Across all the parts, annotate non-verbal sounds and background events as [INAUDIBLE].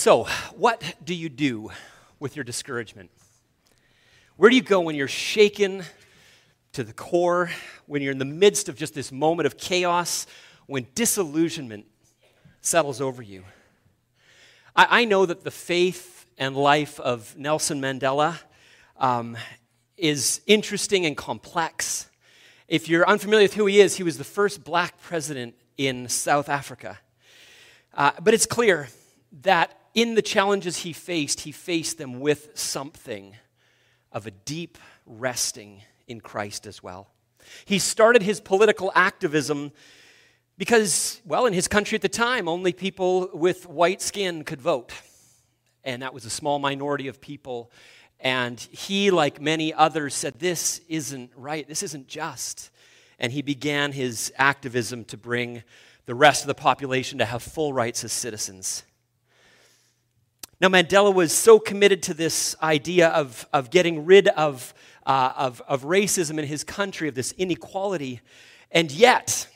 So, what do you do with your discouragement? Where do you go when you're shaken to the core, when you're in the midst of just this moment of chaos, when disillusionment settles over you? I, I know that the faith and life of Nelson Mandela um, is interesting and complex. If you're unfamiliar with who he is, he was the first black president in South Africa. Uh, but it's clear that in the challenges he faced, he faced them with something of a deep resting in Christ as well. He started his political activism because, well, in his country at the time, only people with white skin could vote. And that was a small minority of people. And he, like many others, said, This isn't right. This isn't just. And he began his activism to bring the rest of the population to have full rights as citizens. Now, Mandela was so committed to this idea of, of getting rid of, uh, of, of racism in his country, of this inequality, and yet,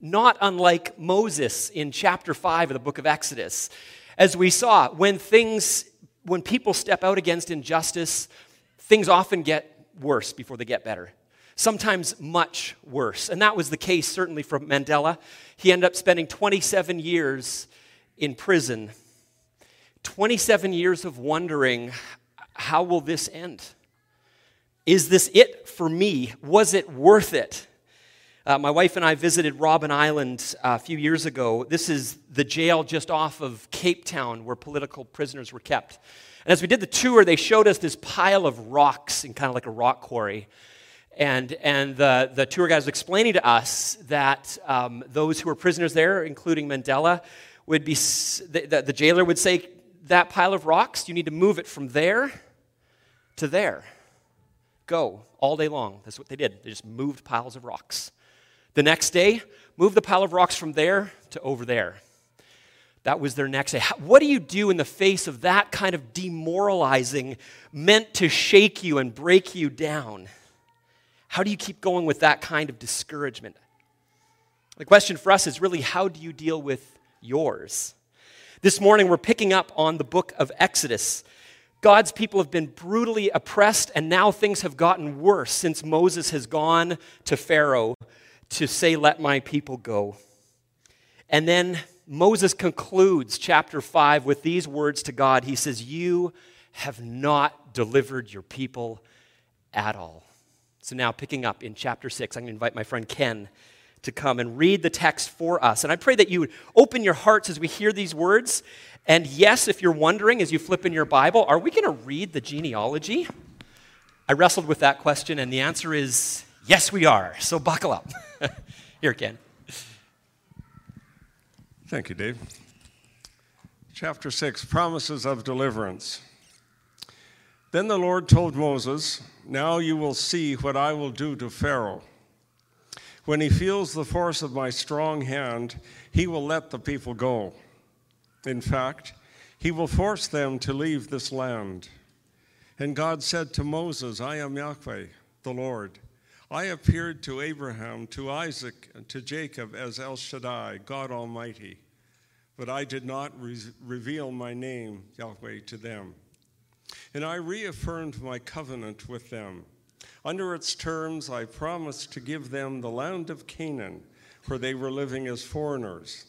not unlike Moses in chapter 5 of the book of Exodus, as we saw, when things, when people step out against injustice, things often get worse before they get better. Sometimes much worse. And that was the case certainly for Mandela. He ended up spending 27 years in prison 27 years of wondering how will this end? Is this it for me? Was it worth it? Uh, my wife and I visited Robben Island uh, a few years ago. This is the jail just off of Cape Town where political prisoners were kept. And as we did the tour, they showed us this pile of rocks in kind of like a rock quarry. And, and the, the tour guide was explaining to us that um, those who were prisoners there, including Mandela, would be, the, the, the jailer would say, that pile of rocks, you need to move it from there to there. Go all day long. That's what they did. They just moved piles of rocks. The next day, move the pile of rocks from there to over there. That was their next day. What do you do in the face of that kind of demoralizing, meant to shake you and break you down? How do you keep going with that kind of discouragement? The question for us is really how do you deal with yours? This morning, we're picking up on the book of Exodus. God's people have been brutally oppressed, and now things have gotten worse since Moses has gone to Pharaoh to say, Let my people go. And then Moses concludes chapter 5 with these words to God. He says, You have not delivered your people at all. So now, picking up in chapter 6, I'm going to invite my friend Ken to come and read the text for us. And I pray that you would open your hearts as we hear these words. And yes, if you're wondering as you flip in your Bible, are we going to read the genealogy? I wrestled with that question, and the answer is yes, we are. So buckle up. [LAUGHS] Here, Ken. Thank you, Dave. Chapter 6 Promises of Deliverance. Then the Lord told Moses, Now you will see what I will do to Pharaoh when he feels the force of my strong hand, he will let the people go. In fact, he will force them to leave this land. And God said to Moses, I am Yahweh, the Lord. I appeared to Abraham, to Isaac, and to Jacob as El Shaddai, God Almighty. But I did not re- reveal my name, Yahweh, to them. And I reaffirmed my covenant with them under its terms, I promised to give them the land of Canaan, where they were living as foreigners.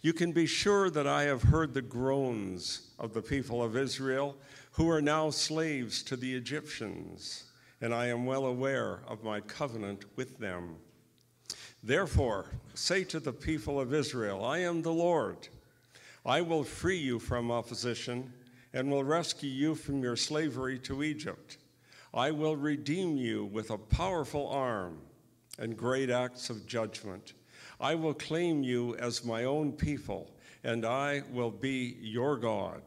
You can be sure that I have heard the groans of the people of Israel, who are now slaves to the Egyptians, and I am well aware of my covenant with them. Therefore, say to the people of Israel, I am the Lord. I will free you from opposition and will rescue you from your slavery to Egypt. I will redeem you with a powerful arm and great acts of judgment. I will claim you as my own people, and I will be your God.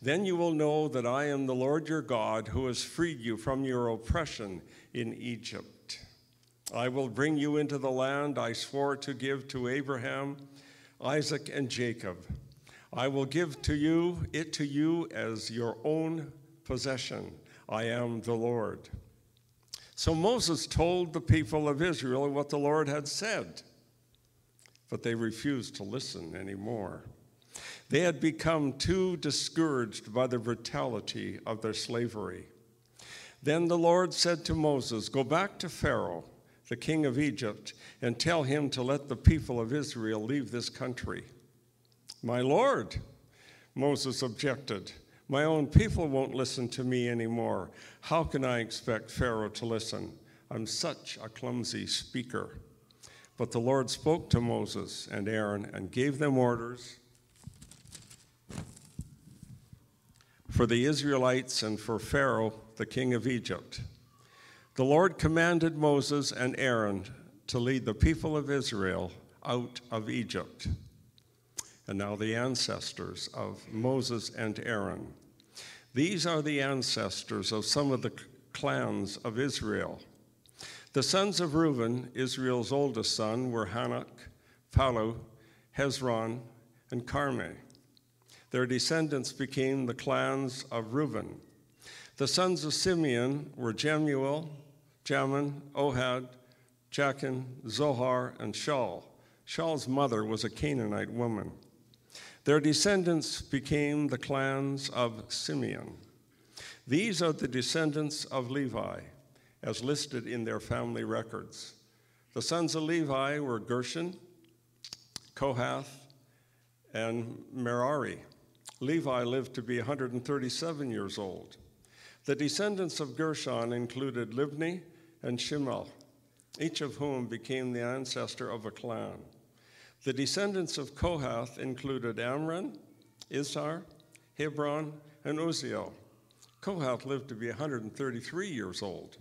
Then you will know that I am the Lord your God who has freed you from your oppression in Egypt. I will bring you into the land I swore to give to Abraham, Isaac, and Jacob. I will give to you it to you as your own possession. I am the Lord. So Moses told the people of Israel what the Lord had said, but they refused to listen anymore. They had become too discouraged by the brutality of their slavery. Then the Lord said to Moses, Go back to Pharaoh, the king of Egypt, and tell him to let the people of Israel leave this country. My Lord, Moses objected, My own people won't listen to me anymore. How can I expect Pharaoh to listen? I'm such a clumsy speaker. But the Lord spoke to Moses and Aaron and gave them orders for the Israelites and for Pharaoh, the king of Egypt. The Lord commanded Moses and Aaron to lead the people of Israel out of Egypt. And now the ancestors of Moses and Aaron. These are the ancestors of some of the clans of Israel. The sons of Reuben, Israel's oldest son, were Hanoch, Pallu, Hezron, and Carmi. Their descendants became the clans of Reuben. The sons of Simeon were Jemuel, Jamin, Ohad, Jachin, Zohar, and Shaul. Shaul's mother was a Canaanite woman. Their descendants became the clans of Simeon. These are the descendants of Levi, as listed in their family records. The sons of Levi were Gershon, Kohath, and Merari. Levi lived to be 137 years old. The descendants of Gershon included Libni and Shimei, each of whom became the ancestor of a clan. The descendants of Kohath included Amram, Izhar, Hebron, and Uzziel. Kohath lived to be 133 years old.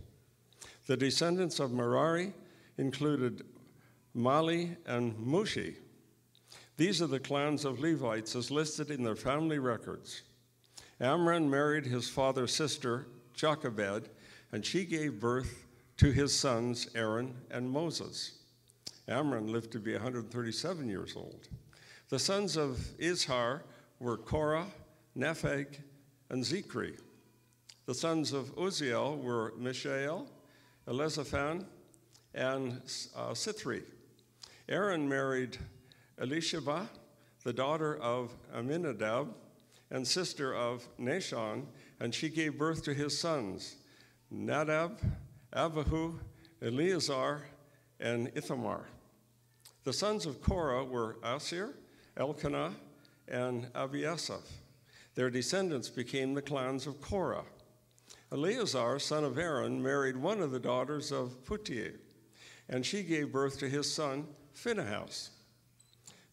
The descendants of Merari included Mahli and Mushi. These are the clans of Levites as listed in their family records. Amram married his father's sister, Jochebed, and she gave birth to his sons, Aaron and Moses. Amram lived to be 137 years old. The sons of Izhar were Korah, Nepheg, and Zichri. The sons of Uzziel were Mishael, Elizaphan, and uh, Sithri. Aaron married Elisheba, the daughter of Amminadab and sister of Nahshon, and she gave birth to his sons, Nadab, Abihu, Eleazar, and Ithamar. The sons of Korah were Asir, Elkanah, and Abiasaph. Their descendants became the clans of Korah. Eleazar, son of Aaron, married one of the daughters of Putiel, and she gave birth to his son Phinehas.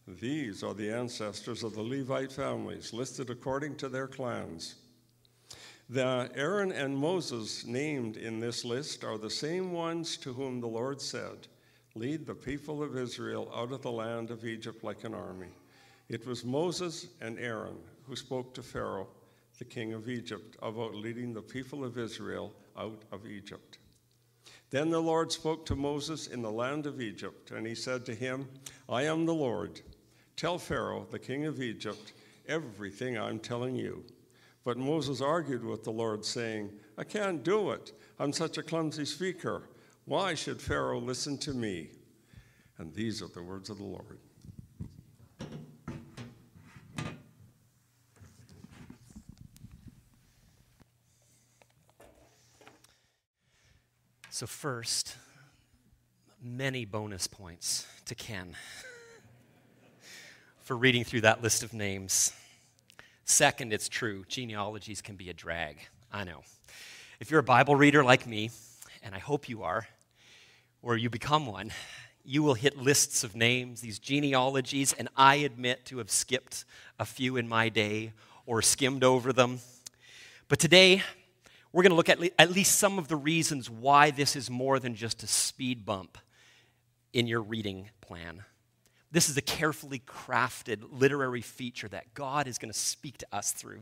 These are the ancestors of the Levite families, listed according to their clans. The Aaron and Moses named in this list are the same ones to whom the Lord said, Lead the people of Israel out of the land of Egypt like an army. It was Moses and Aaron who spoke to Pharaoh, the king of Egypt, about leading the people of Israel out of Egypt. Then the Lord spoke to Moses in the land of Egypt, and he said to him, I am the Lord. Tell Pharaoh, the king of Egypt, everything I'm telling you. But Moses argued with the Lord, saying, I can't do it. I'm such a clumsy speaker. Why should Pharaoh listen to me? And these are the words of the Lord. So, first, many bonus points to Ken [LAUGHS] for reading through that list of names. Second, it's true, genealogies can be a drag. I know. If you're a Bible reader like me, and I hope you are, or you become one, you will hit lists of names, these genealogies, and I admit to have skipped a few in my day or skimmed over them. But today, we're going to look at, le- at least some of the reasons why this is more than just a speed bump in your reading plan. This is a carefully crafted literary feature that God is going to speak to us through.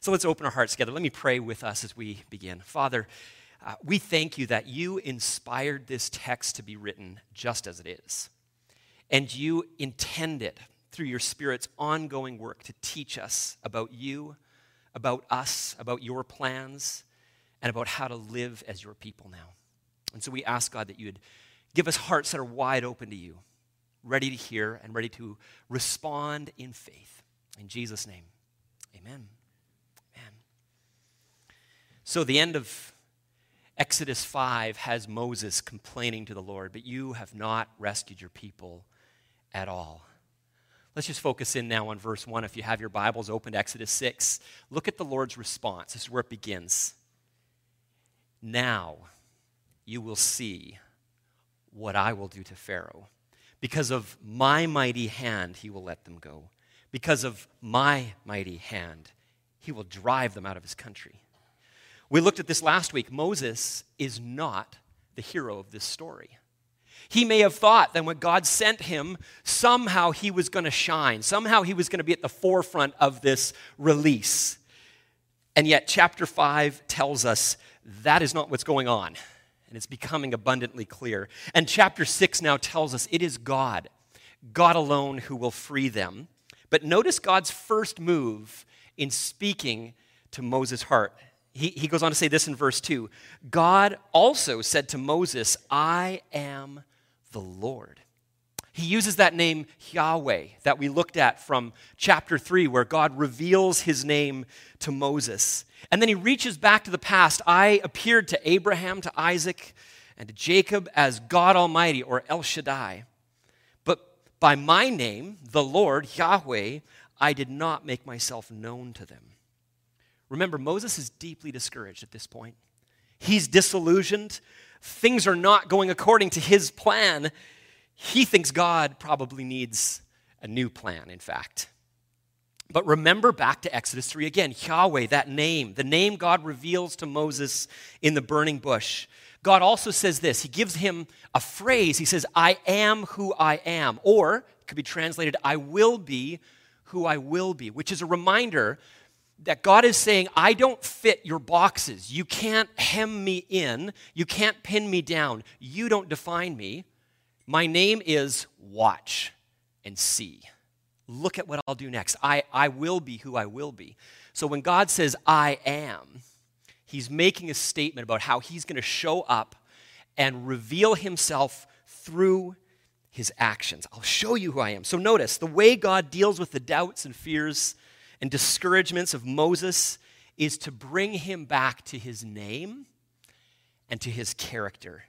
So let's open our hearts together. Let me pray with us as we begin. Father, uh, we thank you that you inspired this text to be written just as it is. And you intend it through your Spirit's ongoing work to teach us about you, about us, about your plans, and about how to live as your people now. And so we ask, God, that you would give us hearts that are wide open to you ready to hear and ready to respond in faith. In Jesus' name, amen. Amen. So, the end of Exodus 5 has Moses complaining to the Lord, but you have not rescued your people at all. Let's just focus in now on verse 1. If you have your Bibles open to Exodus 6, look at the Lord's response. This is where it begins. Now you will see what I will do to Pharaoh. Because of my mighty hand, he will let them go. Because of my mighty hand, he will drive them out of his country. We looked at this last week. Moses is not the hero of this story. He may have thought that when God sent him, somehow he was going to shine. Somehow he was going to be at the forefront of this release. And yet, chapter 5 tells us that is not what's going on. And it's becoming abundantly clear. And chapter 6 now tells us it is God, God alone, who will free them. But notice God's first move in speaking to Moses' heart. He, he goes on to say this in verse 2 God also said to Moses, I am the Lord. He uses that name Yahweh that we looked at from chapter 3, where God reveals his name to Moses. And then he reaches back to the past. I appeared to Abraham, to Isaac, and to Jacob as God Almighty or El Shaddai. But by my name, the Lord, Yahweh, I did not make myself known to them. Remember, Moses is deeply discouraged at this point. He's disillusioned. Things are not going according to his plan. He thinks God probably needs a new plan, in fact. But remember back to Exodus 3 again Yahweh, that name, the name God reveals to Moses in the burning bush. God also says this He gives him a phrase. He says, I am who I am. Or it could be translated, I will be who I will be, which is a reminder that God is saying, I don't fit your boxes. You can't hem me in. You can't pin me down. You don't define me. My name is Watch and See. Look at what I'll do next. I, I will be who I will be. So when God says, I am, he's making a statement about how he's going to show up and reveal himself through his actions. I'll show you who I am. So notice the way God deals with the doubts and fears and discouragements of Moses is to bring him back to his name and to his character.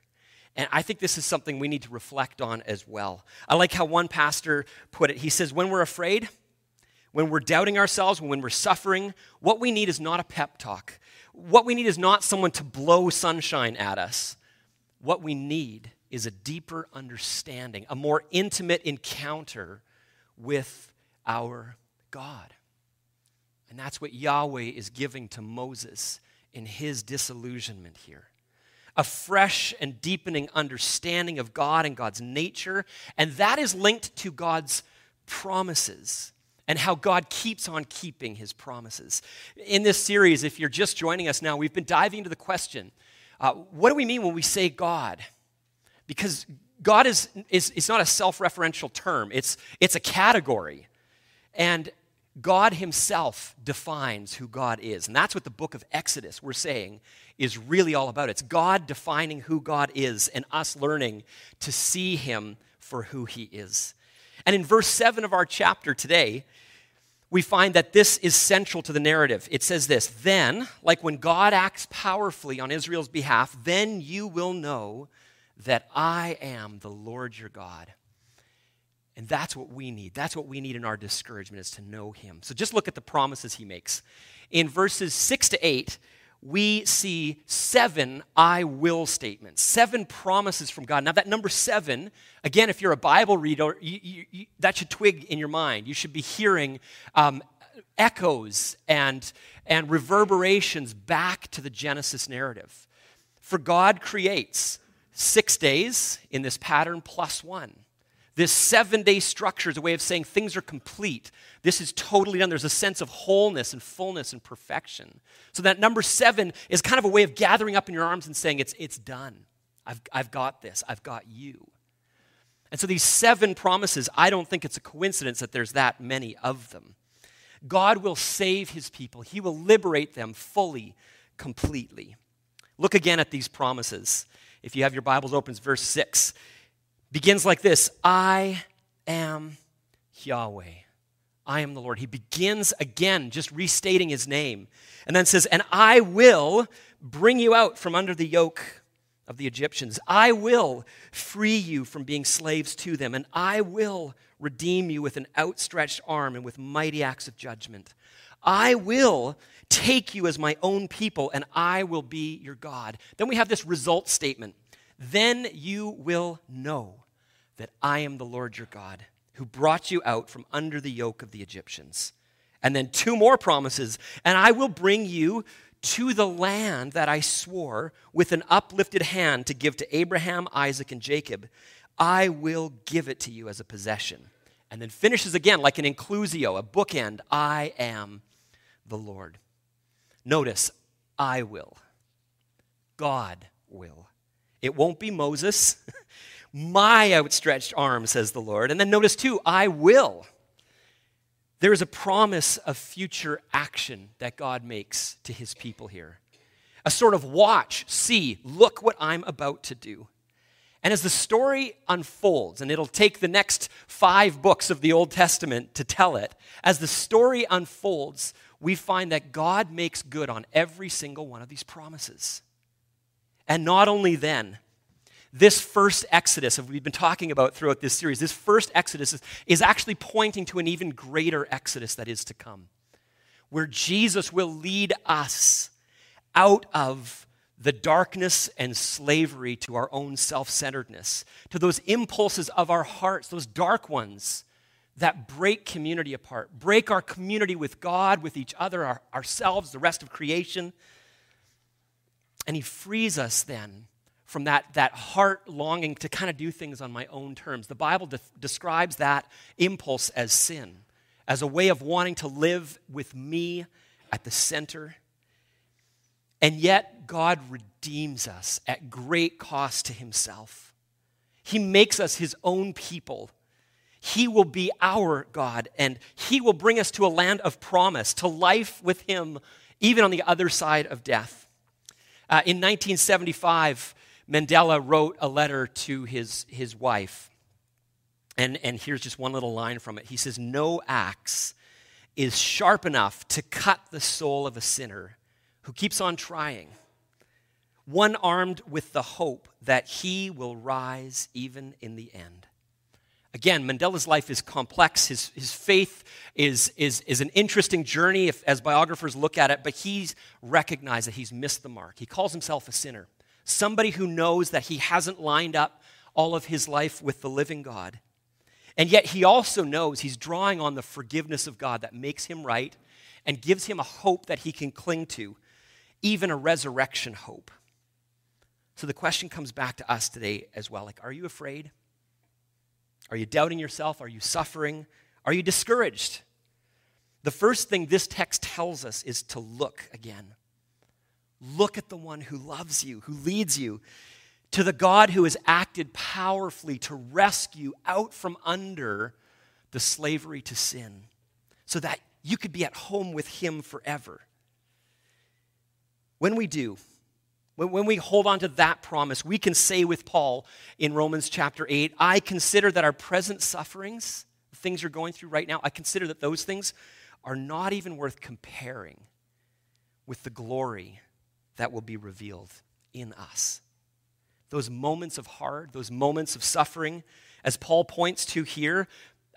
And I think this is something we need to reflect on as well. I like how one pastor put it. He says, When we're afraid, when we're doubting ourselves, when we're suffering, what we need is not a pep talk. What we need is not someone to blow sunshine at us. What we need is a deeper understanding, a more intimate encounter with our God. And that's what Yahweh is giving to Moses in his disillusionment here. A fresh and deepening understanding of God and God's nature, and that is linked to God's promises and how God keeps on keeping his promises. In this series, if you're just joining us now, we've been diving into the question uh, what do we mean when we say God? Because God is, is, is not a self referential term, it's, it's a category. And God Himself defines who God is. And that's what the book of Exodus, we're saying, is really all about. It's God defining who God is and us learning to see Him for who He is. And in verse 7 of our chapter today, we find that this is central to the narrative. It says this Then, like when God acts powerfully on Israel's behalf, then you will know that I am the Lord your God and that's what we need. That's what we need in our discouragement is to know him. So just look at the promises he makes. In verses 6 to 8, we see seven I will statements, seven promises from God. Now, that number seven, again, if you're a Bible reader, you, you, you, that should twig in your mind. You should be hearing um, echoes and, and reverberations back to the Genesis narrative. For God creates six days in this pattern plus one. This seven day structure is a way of saying things are complete. This is totally done. There's a sense of wholeness and fullness and perfection. So that number seven is kind of a way of gathering up in your arms and saying, It's, it's done. I've, I've got this. I've got you. And so these seven promises, I don't think it's a coincidence that there's that many of them. God will save his people, he will liberate them fully, completely. Look again at these promises. If you have your Bibles open, it's verse 6 begins like this I am Yahweh. I am the Lord. He begins again, just restating his name, and then says, And I will bring you out from under the yoke of the Egyptians. I will free you from being slaves to them, and I will redeem you with an outstretched arm and with mighty acts of judgment. I will take you as my own people, and I will be your God. Then we have this result statement. Then you will know that I am the Lord your God, who brought you out from under the yoke of the Egyptians. And then two more promises, and I will bring you to the land that I swore with an uplifted hand to give to Abraham, Isaac, and Jacob. I will give it to you as a possession. And then finishes again like an inclusio, a bookend. I am the Lord. Notice, I will. God will. It won't be Moses. [LAUGHS] My outstretched arm, says the Lord. And then notice too, I will. There is a promise of future action that God makes to his people here. A sort of watch, see, look what I'm about to do. And as the story unfolds, and it'll take the next five books of the Old Testament to tell it, as the story unfolds, we find that God makes good on every single one of these promises. And not only then, this first Exodus that we've been talking about throughout this series, this first Exodus is, is actually pointing to an even greater Exodus that is to come, where Jesus will lead us out of the darkness and slavery to our own self centeredness, to those impulses of our hearts, those dark ones that break community apart, break our community with God, with each other, our, ourselves, the rest of creation. And He frees us then from that, that heart longing to kind of do things on my own terms. The Bible de- describes that impulse as sin, as a way of wanting to live with me at the center. And yet, God redeems us at great cost to Himself. He makes us His own people. He will be our God, and He will bring us to a land of promise, to life with Him, even on the other side of death. Uh, in 1975, Mandela wrote a letter to his, his wife. And, and here's just one little line from it. He says, No axe is sharp enough to cut the soul of a sinner who keeps on trying, one armed with the hope that he will rise even in the end. Again, Mandela's life is complex. His, his faith is, is, is an interesting journey if, as biographers look at it, but he's recognized that he's missed the mark. He calls himself a sinner somebody who knows that he hasn't lined up all of his life with the living God. And yet he also knows he's drawing on the forgiveness of God that makes him right and gives him a hope that he can cling to, even a resurrection hope. So the question comes back to us today as well like, are you afraid? Are you doubting yourself? Are you suffering? Are you discouraged? The first thing this text tells us is to look again. Look at the one who loves you, who leads you, to the God who has acted powerfully to rescue out from under the slavery to sin so that you could be at home with him forever. When we do, when, we hold on to that promise, we can say with Paul in Romans chapter 8, I consider that our present sufferings, the things you're going through right now, I consider that those things are not even worth comparing with the glory that will be revealed in us. Those moments of hard, those moments of suffering, as Paul points to here,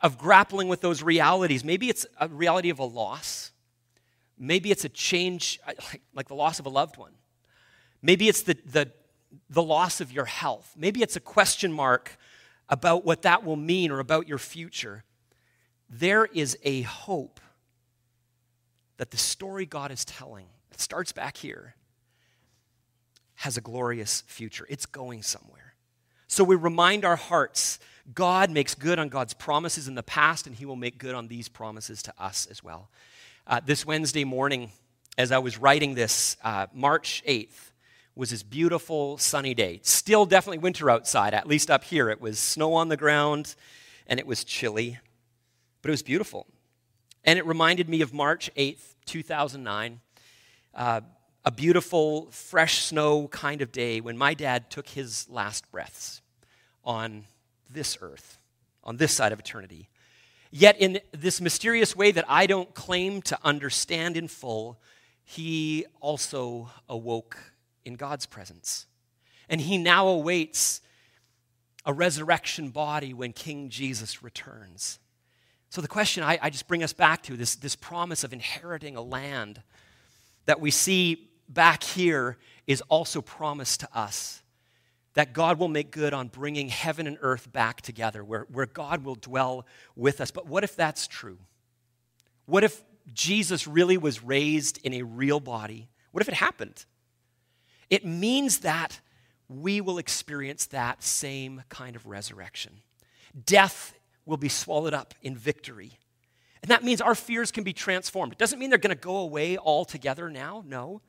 of grappling with those realities. Maybe it's a reality of a loss. Maybe it's a change, uh, like, like the loss of a loved one. Maybe it's the, the, the loss of your health. Maybe it's a question mark about what that will mean or about your future. There is a hope that the story God is telling, it starts back here, has a glorious future. It's going somewhere. So we remind our hearts God makes good on God's promises in the past, and He will make good on these promises to us as well. Uh, this Wednesday morning, as I was writing this, uh, March 8th, was this beautiful sunny day. Still definitely winter outside, at least up here. It was snow on the ground and it was chilly, but it was beautiful. And it reminded me of March 8th, 2009. Uh, a beautiful, fresh snow kind of day when my dad took his last breaths on this earth, on this side of eternity. Yet, in this mysterious way that I don't claim to understand in full, he also awoke in God's presence. And he now awaits a resurrection body when King Jesus returns. So, the question I, I, just bring us back to this, this promise of inheriting a land that we see back here is also promised to us. That God will make good on bringing heaven and earth back together, where, where God will dwell with us. But what if that's true? What if Jesus really was raised in a real body? What if it happened? It means that we will experience that same kind of resurrection. Death will be swallowed up in victory. And that means our fears can be transformed. It doesn't mean they're going to go away altogether now, no.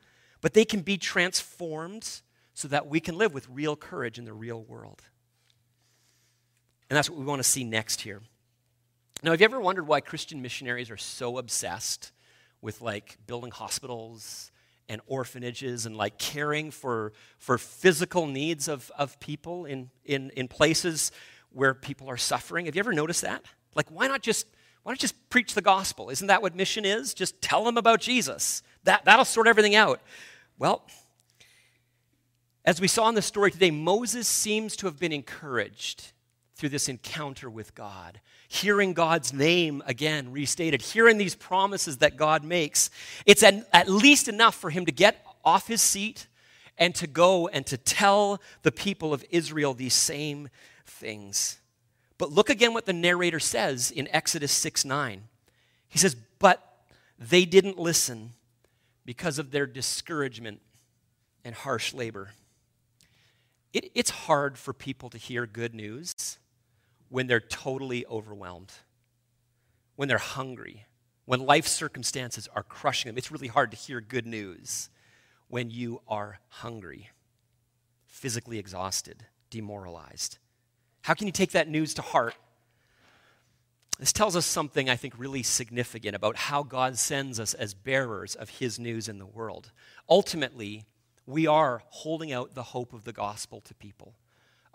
But they can be transformed so that we can live with real courage in the real world. And that's what we want to see next here. Now, have you ever wondered why Christian missionaries are so obsessed with like building hospitals and orphanages and like caring for, for physical needs of, of people in, in, in places where people are suffering. Have you ever noticed that? Like, why not just why not just preach the gospel? Isn't that what mission is? Just tell them about Jesus. That, that'll sort everything out. Well, as we saw in the story today, Moses seems to have been encouraged through this encounter with God, hearing God's name again restated, hearing these promises that God makes. It's at, at least enough for him to get off his seat and to go and to tell the people of Israel these same things. But look again what the narrator says in Exodus 6 9. He says, But they didn't listen because of their discouragement and harsh labor. It, it's hard for people to hear good news when they're totally overwhelmed, when they're hungry, when life circumstances are crushing them. It's really hard to hear good news when you are hungry, physically exhausted, demoralized. How can you take that news to heart? This tells us something I think really significant about how God sends us as bearers of His news in the world. Ultimately, we are holding out the hope of the gospel to people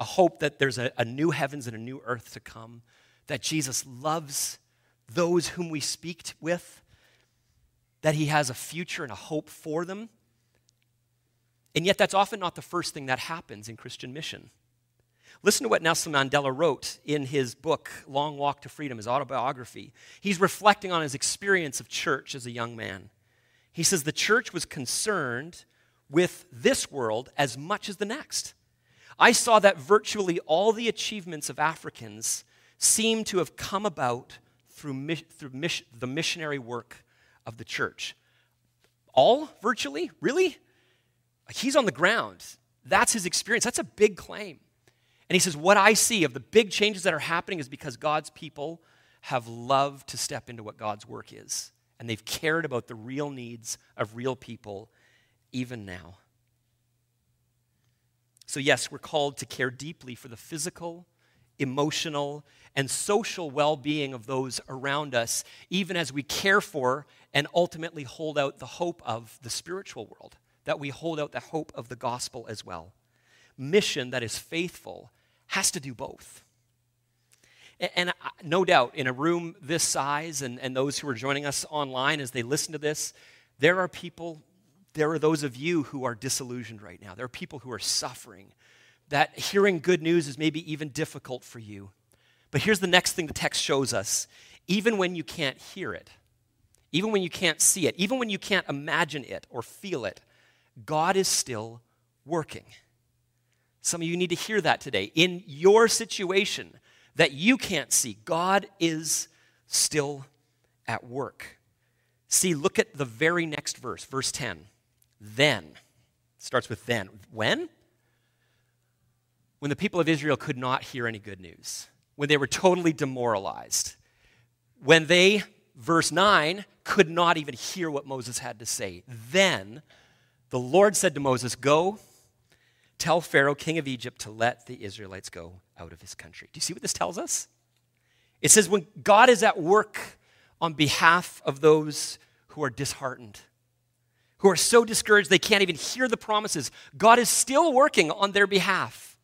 a hope that there's a, a, new heavens and a new earth to come, that Jesus loves those whom we speak with, that He has a future and a hope for them. And yet, that's often not the first thing that happens in Christian mission. Listen to what Nelson Mandela wrote in his book, Long Walk to Freedom, his autobiography. He's reflecting on his experience of church as a young man. He says, The church was concerned with this world as much as the next. I saw that virtually all the achievements of Africans seem to have come about through, through the missionary work of the church. All virtually? Really? He's on the ground. That's his experience. That's a big claim. And he says, What I see of the big changes that are happening is because God's people have loved to step into what God's work is. And they've cared about the real needs of real people even now. So, yes, we're called to care deeply for the physical, emotional, and social well being of those around us, even as we care for and ultimately hold out the hope of the spiritual world, that we hold out the hope of the gospel as well. Mission that is faithful has to do both. And no doubt, in a room this size, and, and those who are joining us online as they listen to this, there are people, there are those of you who are disillusioned right now. There are people who are suffering, that hearing good news is maybe even difficult for you. But here's the next thing the text shows us even when you can't hear it, even when you can't see it, even when you can't imagine it or feel it, God is still working. Some of you need to hear that today. In your situation that you can't see, God is still at work. See, look at the very next verse, verse 10. Then, starts with then. When? When the people of Israel could not hear any good news, when they were totally demoralized, when they, verse 9, could not even hear what Moses had to say. Then the Lord said to Moses, Go Tell Pharaoh, king of Egypt, to let the Israelites go out of his country. Do you see what this tells us? It says when God is at work on behalf of those who are disheartened, who are so discouraged they can't even hear the promises, God is still working on their behalf.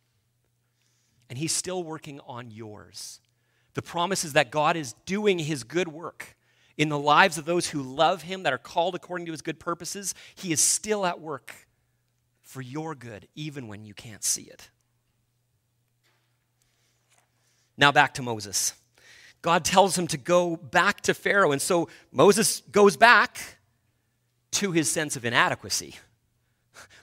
And he's still working on yours. The promise is that God is doing his good work in the lives of those who love him, that are called according to his good purposes. He is still at work for your good, even when you can't see it. Now back to Moses. God tells him to go back to Pharaoh, and so Moses goes back to his sense of inadequacy.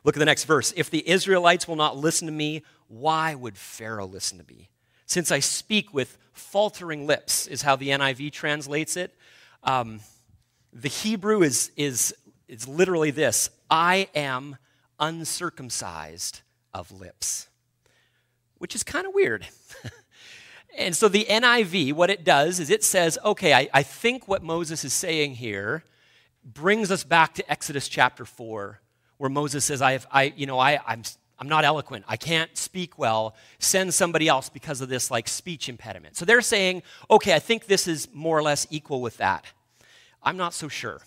Look at the next verse. If the Israelites will not listen to me, why would Pharaoh listen to me? Since I speak with faltering lips, is how the NIV translates it. Um, the Hebrew is, is, is literally this I am uncircumcised of lips, which is kind of weird. [LAUGHS] and so the NIV, what it does is it says, okay, I, I think what Moses is saying here brings us back to Exodus chapter 4, where Moses says, I, have, I you know, I, I'm, I'm not eloquent. I can't speak well. Send somebody else because of this like speech impediment. So they're saying, okay, I think this is more or less equal with that. I'm not so sure.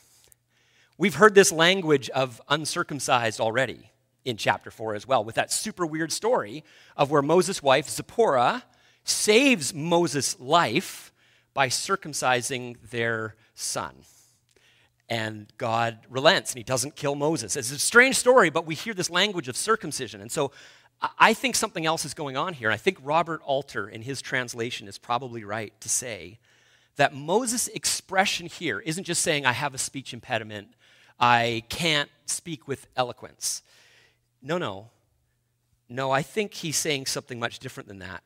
We've heard this language of uncircumcised already in chapter 4 as well, with that super weird story of where Moses' wife, Zipporah, saves Moses' life by circumcising their son. And God relents and he doesn't kill Moses. It's a strange story, but we hear this language of circumcision. And so I think something else is going on here. And I think Robert Alter, in his translation, is probably right to say that Moses' expression here isn't just saying, I have a speech impediment I can't speak with eloquence. No, no. No, I think he's saying something much different than that,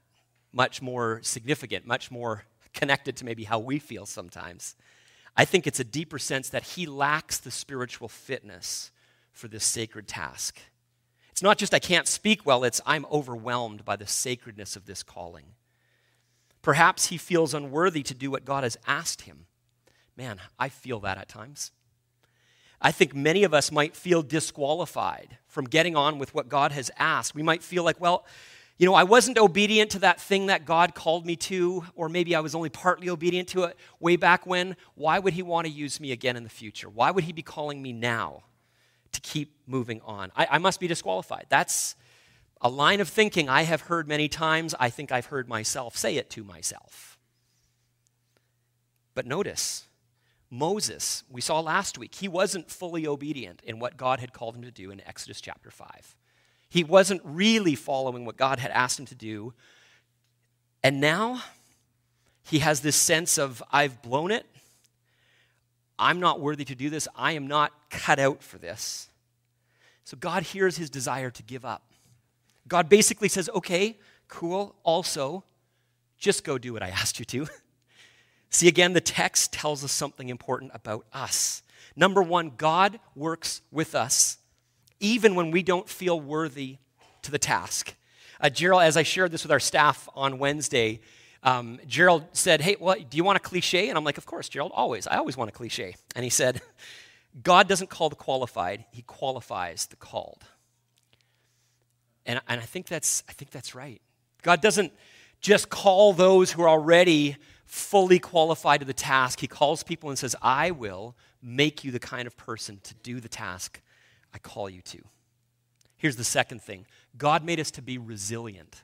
much more significant, much more connected to maybe how we feel sometimes. I think it's a deeper sense that he lacks the spiritual fitness for this sacred task. It's not just I can't speak well, it's I'm overwhelmed by the sacredness of this calling. Perhaps he feels unworthy to do what God has asked him. Man, I feel that at times. I think many of us might feel disqualified from getting on with what God has asked. We might feel like, well, you know, I wasn't obedient to that thing that God called me to, or maybe I was only partly obedient to it way back when. Why would He want to use me again in the future? Why would He be calling me now to keep moving on? I, I must be disqualified. That's a line of thinking I have heard many times. I think I've heard myself say it to myself. But notice, Moses, we saw last week, he wasn't fully obedient in what God had called him to do in Exodus chapter 5. He wasn't really following what God had asked him to do. And now he has this sense of, I've blown it. I'm not worthy to do this. I am not cut out for this. So God hears his desire to give up. God basically says, okay, cool, also, just go do what I asked you to. [LAUGHS] See, again, the text tells us something important about us. Number one, God works with us even when we don't feel worthy to the task. Uh, Gerald, as I shared this with our staff on Wednesday, um, Gerald said, Hey, well, do you want a cliche? And I'm like, Of course, Gerald, always. I always want a cliche. And he said, God doesn't call the qualified, He qualifies the called. And, and I, think that's, I think that's right. God doesn't just call those who are already fully qualified to the task, he calls people and says, I will make you the kind of person to do the task I call you to. Here's the second thing God made us to be resilient.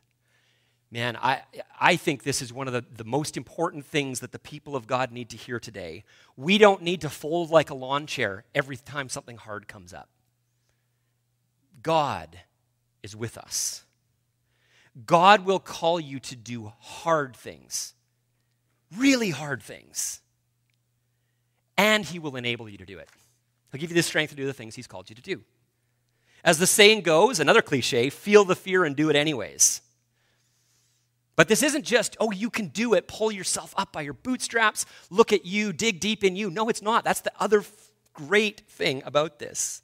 Man, I, I think this is one of the, the most important things that the people of God need to hear today. We don't need to fold like a lawn chair every time something hard comes up. God is with us. God will call you to do hard things really hard things. And He will enable you to do it. He'll give you the strength to do the things He's called you to do. As the saying goes, another cliche feel the fear and do it anyways. But this isn't just, oh, you can do it, pull yourself up by your bootstraps, look at you, dig deep in you. No, it's not. That's the other f- great thing about this.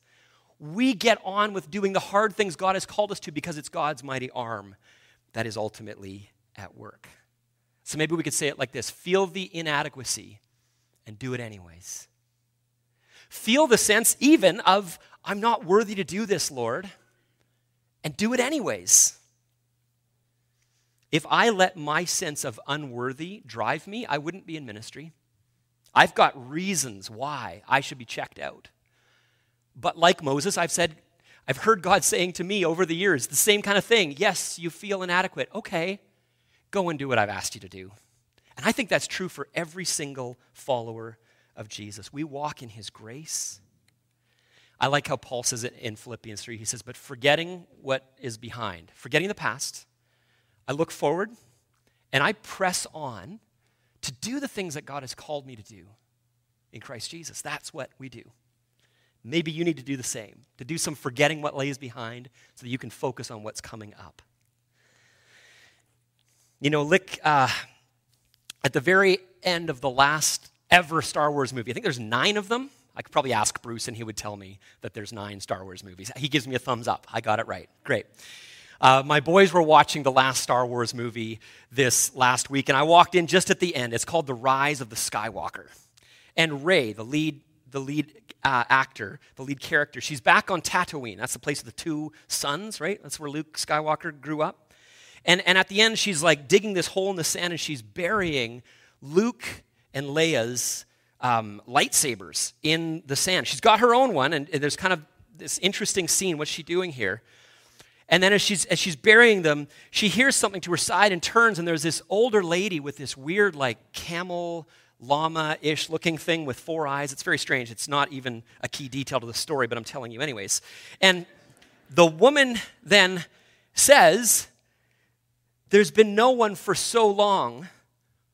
We get on with doing the hard things God has called us to because it's God's mighty arm that is ultimately at work. So maybe we could say it like this feel the inadequacy and do it anyways. Feel the sense even of, I'm not worthy to do this, Lord, and do it anyways. If I let my sense of unworthy drive me, I wouldn't be in ministry. I've got reasons why I should be checked out. But like Moses, I've said, I've heard God saying to me over the years the same kind of thing. Yes, you feel inadequate. Okay, Go and do what I've asked you to do. And I think that's true for every single follower of Jesus. We walk in his grace. I like how Paul says it in Philippians 3. He says, But forgetting what is behind, forgetting the past, I look forward and I press on to do the things that God has called me to do in Christ Jesus. That's what we do. Maybe you need to do the same, to do some forgetting what lays behind so that you can focus on what's coming up. You know, Lick, uh, at the very end of the last ever Star Wars movie, I think there's nine of them. I could probably ask Bruce and he would tell me that there's nine Star Wars movies. He gives me a thumbs up. I got it right. Great. Uh, my boys were watching the last Star Wars movie this last week, and I walked in just at the end. It's called The Rise of the Skywalker. And Rey, the lead, the lead uh, actor, the lead character, she's back on Tatooine. That's the place of the two suns, right? That's where Luke Skywalker grew up. And, and at the end, she's like digging this hole in the sand and she's burying Luke and Leia's um, lightsabers in the sand. She's got her own one, and there's kind of this interesting scene. What's she doing here? And then as she's, as she's burying them, she hears something to her side and turns, and there's this older lady with this weird, like, camel llama ish looking thing with four eyes. It's very strange. It's not even a key detail to the story, but I'm telling you, anyways. And the woman then says, There's been no one for so long.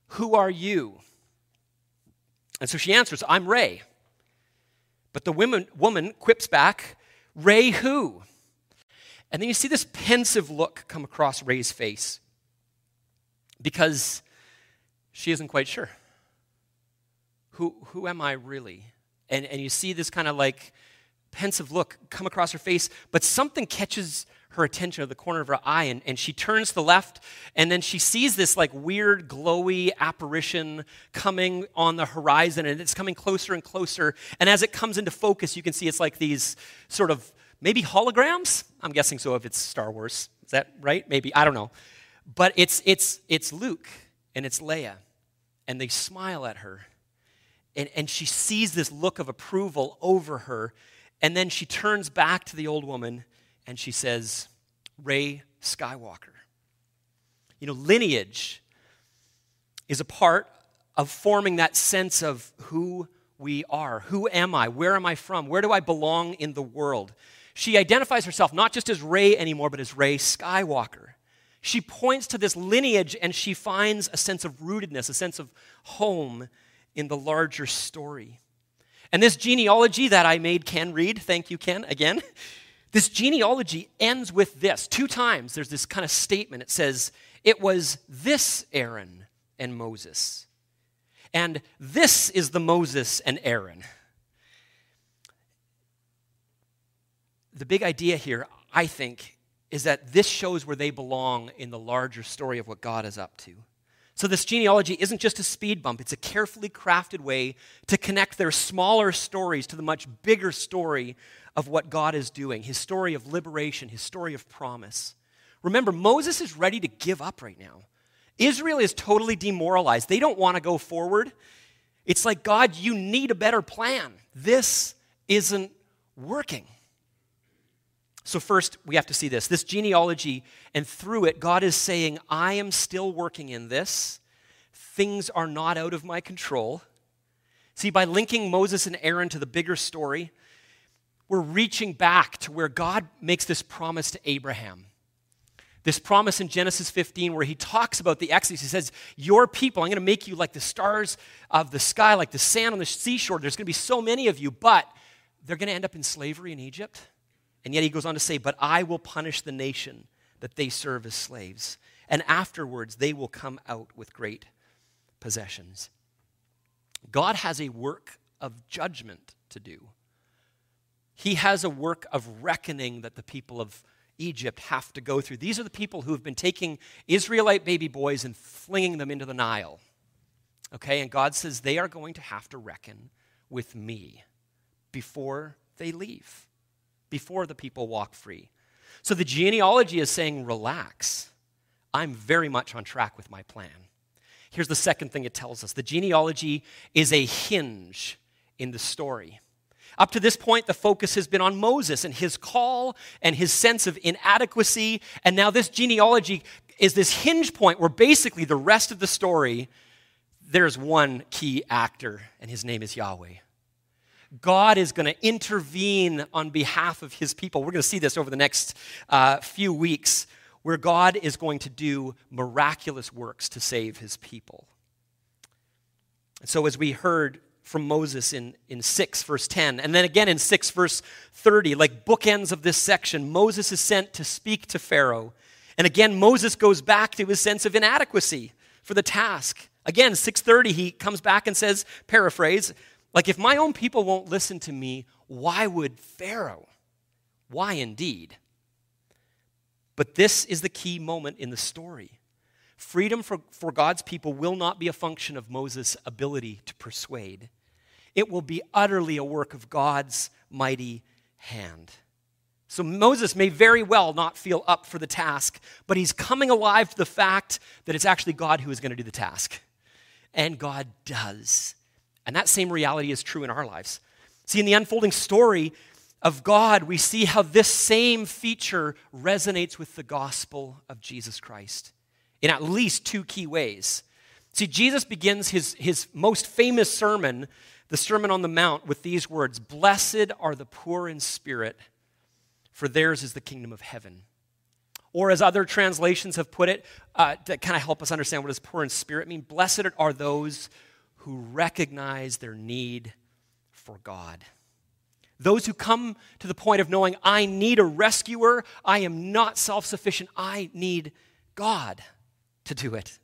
Who are you? And so she answers, I'm Rey. But the woman, woman quips back, Rey who? And then you see this pensive look come across Rey's face because she isn't quite sure. Who, who am I really? And, and you see this kind of like pensive look come across her face, but something catches her attention at the corner of her eye and, and she turns to the left and then she sees this like weird glowy apparition coming on the horizon and it's coming closer and closer and as it comes into focus you can see it's like these sort of maybe holograms. I'm guessing so if it's Star Wars. Is that right? Maybe. I don't know. But it's, it's, it's Luke and it's Leia. And they smile at her. And, and she sees this look of approval over her. And then she turns back to the old woman and she says, Rey Skywalker. You know, lineage is a part of forming that sense of who we are. Who am I? Where am I from? Where do I belong in the world? She identifies herself not just as Rey anymore, but as Rey Skywalker. She points to this lineage and she finds a sense of rootedness, a sense of home in the larger story. And this genealogy that I made Ken read, thank you, Ken, again. This genealogy ends with this. Two times there's this kind of statement. It says, It was this Aaron and Moses. And this is the Moses and Aaron. the big idea here, I think, is that this shows where they belong in the larger story of what God is up to. So, this genealogy isn't just a speed bump, it's a carefully crafted way to connect their smaller stories to the much bigger story of what God is doing his story of liberation, his story of promise. Remember, Moses is ready to give up right now. Israel is totally demoralized. They don't want to go forward. It's like, God, you need a better plan. This isn't working. So, first, we have to see this this genealogy, and through it, God is saying, I am still working in this. Things are not out of my control. See, by linking Moses and Aaron to the bigger story, we're reaching back to where God makes this promise to Abraham. This promise in Genesis 15, where he talks about the Exodus. He says, Your people, I'm going to make you like the stars of the sky, like the sand on the seashore. There's going to be so many of you, but they're going to end up in slavery in Egypt. And yet he goes on to say, But I will punish the nation that they serve as slaves. And afterwards, they will come out with great possessions. God has a work of judgment to do. He has a work of reckoning that the people of Egypt have to go through. These are the people who have been taking Israelite baby boys and flinging them into the Nile. Okay, and God says they are going to have to reckon with me before they leave before the people walk free. So the genealogy is saying, relax. I'm very much on track with my plan. Here's the second thing it tells us the genealogy is a hinge in the story. Up to this point, the focus has been on Moses and his call and his sense of inadequacy. And now, this genealogy is this hinge point where basically the rest of the story there's one key actor, and his name is Yahweh. God is going to intervene on behalf of his people. We're going to see this over the next uh, few weeks, where God is going to do miraculous works to save his people. So, as we heard from Moses in, in 6, verse 10, and then again in 6, verse 30, like bookends of this section, Moses is sent to speak to Pharaoh. And again, Moses goes back to his sense of inadequacy for the task. Again, 6:30 he comes back and says, paraphrase, like if my own people won't listen to me, why would Pharaoh? Why indeed? But this is the key moment in the story. Freedom for, for God's people will not be a function of Moses' ability to persuade. It will be utterly a work of God's mighty hand. So Moses may very well not feel up for the task, but he's coming alive to the fact that it's actually God who is going to do the task. And God does. And that same reality is true in our lives. See, in the unfolding story of God, we see how this same feature resonates with the gospel of Jesus Christ in at least two key ways. See, Jesus begins his, his most famous sermon, the Sermon on the Mount, with these words Blessed are the poor in spirit, for theirs is the kingdom of heaven. Or, as other translations have put it, uh, to kind of help us understand what does poor in spirit mean, blessed are those who recognize their need for God. Those who come to the point of knowing, I need a rescuer, I am not self sufficient, I need God to do it.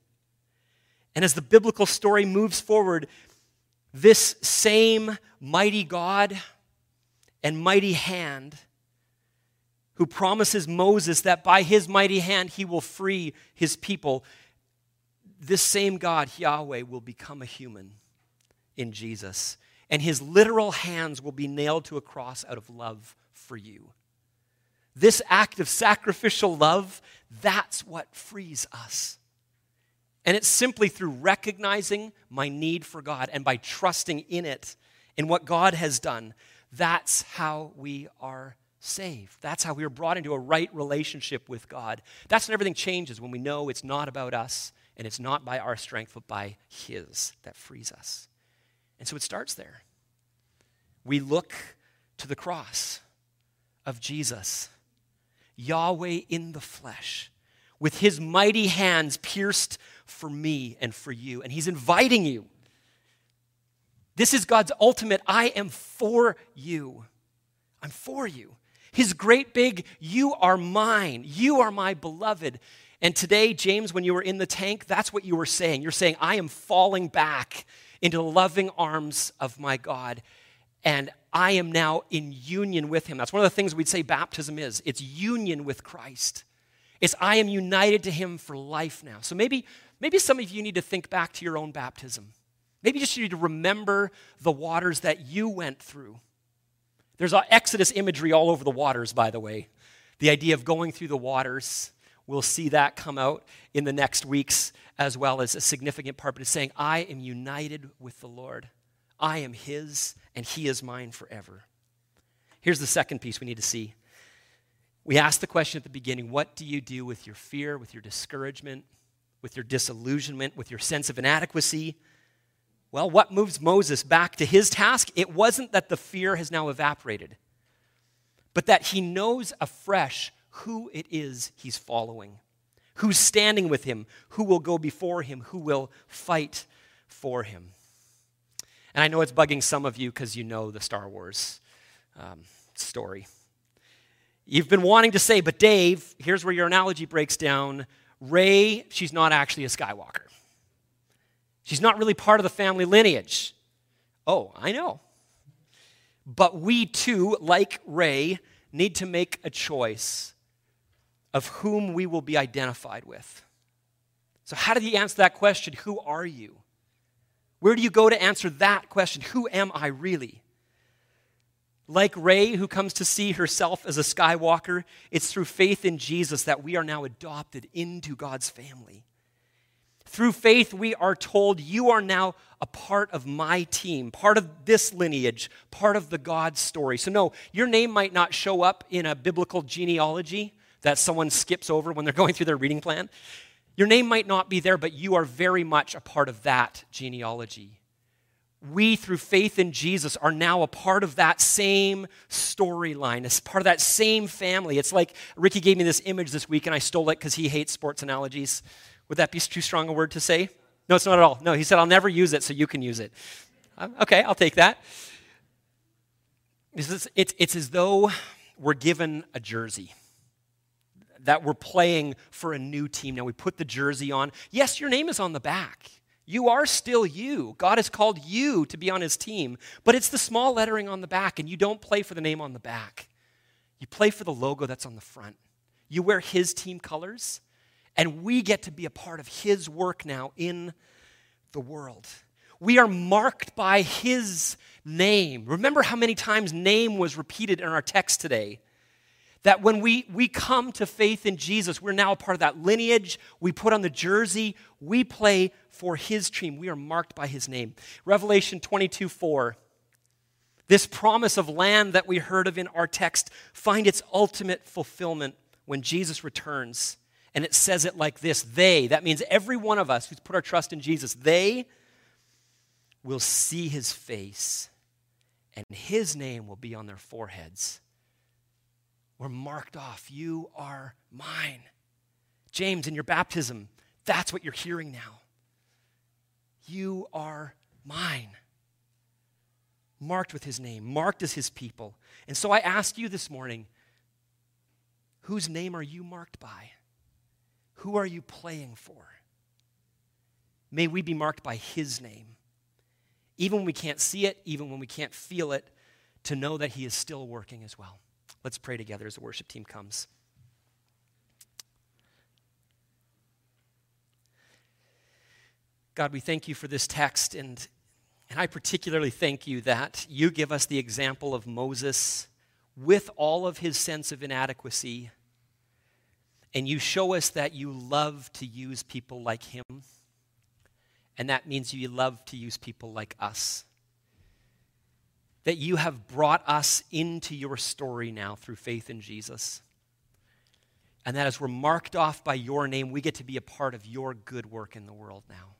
And as the biblical story moves forward, this same mighty God and mighty hand who promises Moses that by his mighty hand he will free his people, this same God, Yahweh, will become a human in Jesus. And his literal hands will be nailed to a cross out of love for you. This act of sacrificial love, that's what frees us. And it's simply through recognizing my need for God and by trusting in it, in what God has done. That's how we are saved. That's how we are brought into a right relationship with God. That's when everything changes, when we know it's not about us and it's not by our strength, but by His that frees us. And so it starts there. We look to the cross of Jesus, Yahweh in the flesh, with His mighty hands pierced for me and for you. And He's inviting you. This is God's ultimate I am for you. I'm for you. His great big, you are mine. You are my beloved. And today, James, when you were in the tank, that's what you were saying. You're saying, I am falling back into the loving arms of my God. And I am now in union with him. That's one of the things we'd say baptism is it's union with Christ. It's I am united to him for life now. So maybe, maybe some of you need to think back to your own baptism. Maybe just you need to remember the waters that you went through. There's Exodus imagery all over the waters, by the way. The idea of going through the waters. We'll see that come out in the next weeks as well as a significant part, but it's saying, I am united with the Lord. I am His, and He is mine forever. Here's the second piece we need to see. We asked the question at the beginning what do you do with your fear, with your discouragement, with your disillusionment, with your sense of inadequacy? Well, what moves Moses back to his task? It wasn't that the fear has now evaporated, but that he knows afresh who it is he's following, who's standing with him, who will go before him, who will fight for him. And I know it's bugging some of you because you know the Star Wars um, story. You've been wanting to say, but Dave, here's where your analogy breaks down. Rey, she's not actually a Skywalker. She's not really part of the family lineage. Oh, I know. But we too, like Rey, need to make a choice of whom we will be identified with. So, how did he answer that question? Who are you? Where do you go to answer that question? Who am I really? Like Rey, who comes to see herself as a Skywalker, it's through faith in Jesus that we are now adopted into God's family. Through faith, we are told, You are now a part of my team, part of this lineage, part of the God story. So, no, your name might not show up in a biblical genealogy, that someone skips over when they're [LAUGHS] going through their reading plan. Your name might not be there, but you are very much a part of that genealogy. We, through faith in Jesus, are now a part of that same storyline, as part of that same family. It's like Ricky gave me this image this week, and I stole it because he hates sports analogies. Would that be too strong a word to say? No, it's not at all. No, he said, I'll never use it, so you can use it. Uh, okay, I'll take that. It's, it's, it's as though we're given a jersey that we're playing for a new team. Now we put the jersey on. Yes, your name is on the back. You are still you. God has called you to be on his team, but it's the small lettering on the back, and you don't play for the name on the back. You play for the logo that's on the front. You wear his team colors, and we get to be a part of his work now in the world. We are marked by his name. Remember how many times name was repeated in our text today? That when we, we come to faith in Jesus, we're now a part of that lineage. We put on the jersey, we play for his team. We are marked by his name. Revelation 22 4. This promise of land that we heard of in our text find its ultimate fulfillment when Jesus returns. And it says it like this They, that means every one of us who's put our trust in Jesus, they will see his face, and his name will be on their foreheads were marked off. You are mine. James, in your baptism, that's what you're hearing now. You are mine. Marked with his name, marked as his people. And so I ask you this morning whose name are you marked by? Who are you playing for? May we be marked by his name. Even when we can't see it, even when we can't feel it, to know that he is still working as well. Let's pray together as the worship team comes. God, we thank you for this text, and, and I particularly thank you that you give us the example of Moses with all of his sense of inadequacy, and you show us that you love to use people like him, and that means you love to use people like us that you have brought us into your story now through faith in Jesus. And that as we're marked off by your name, we get to be a part of your good work in the world now.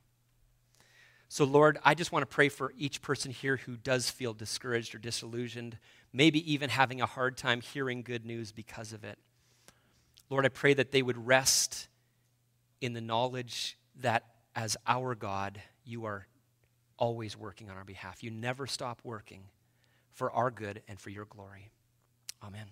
So, Lord, I just want to pray for each person here who does feel discouraged or disillusioned, maybe even having a hard time hearing good news because of it. Lord, I pray that they would rest in the knowledge that as our God, you are always working on our behalf. You never stop working for our good and for your glory. Amen.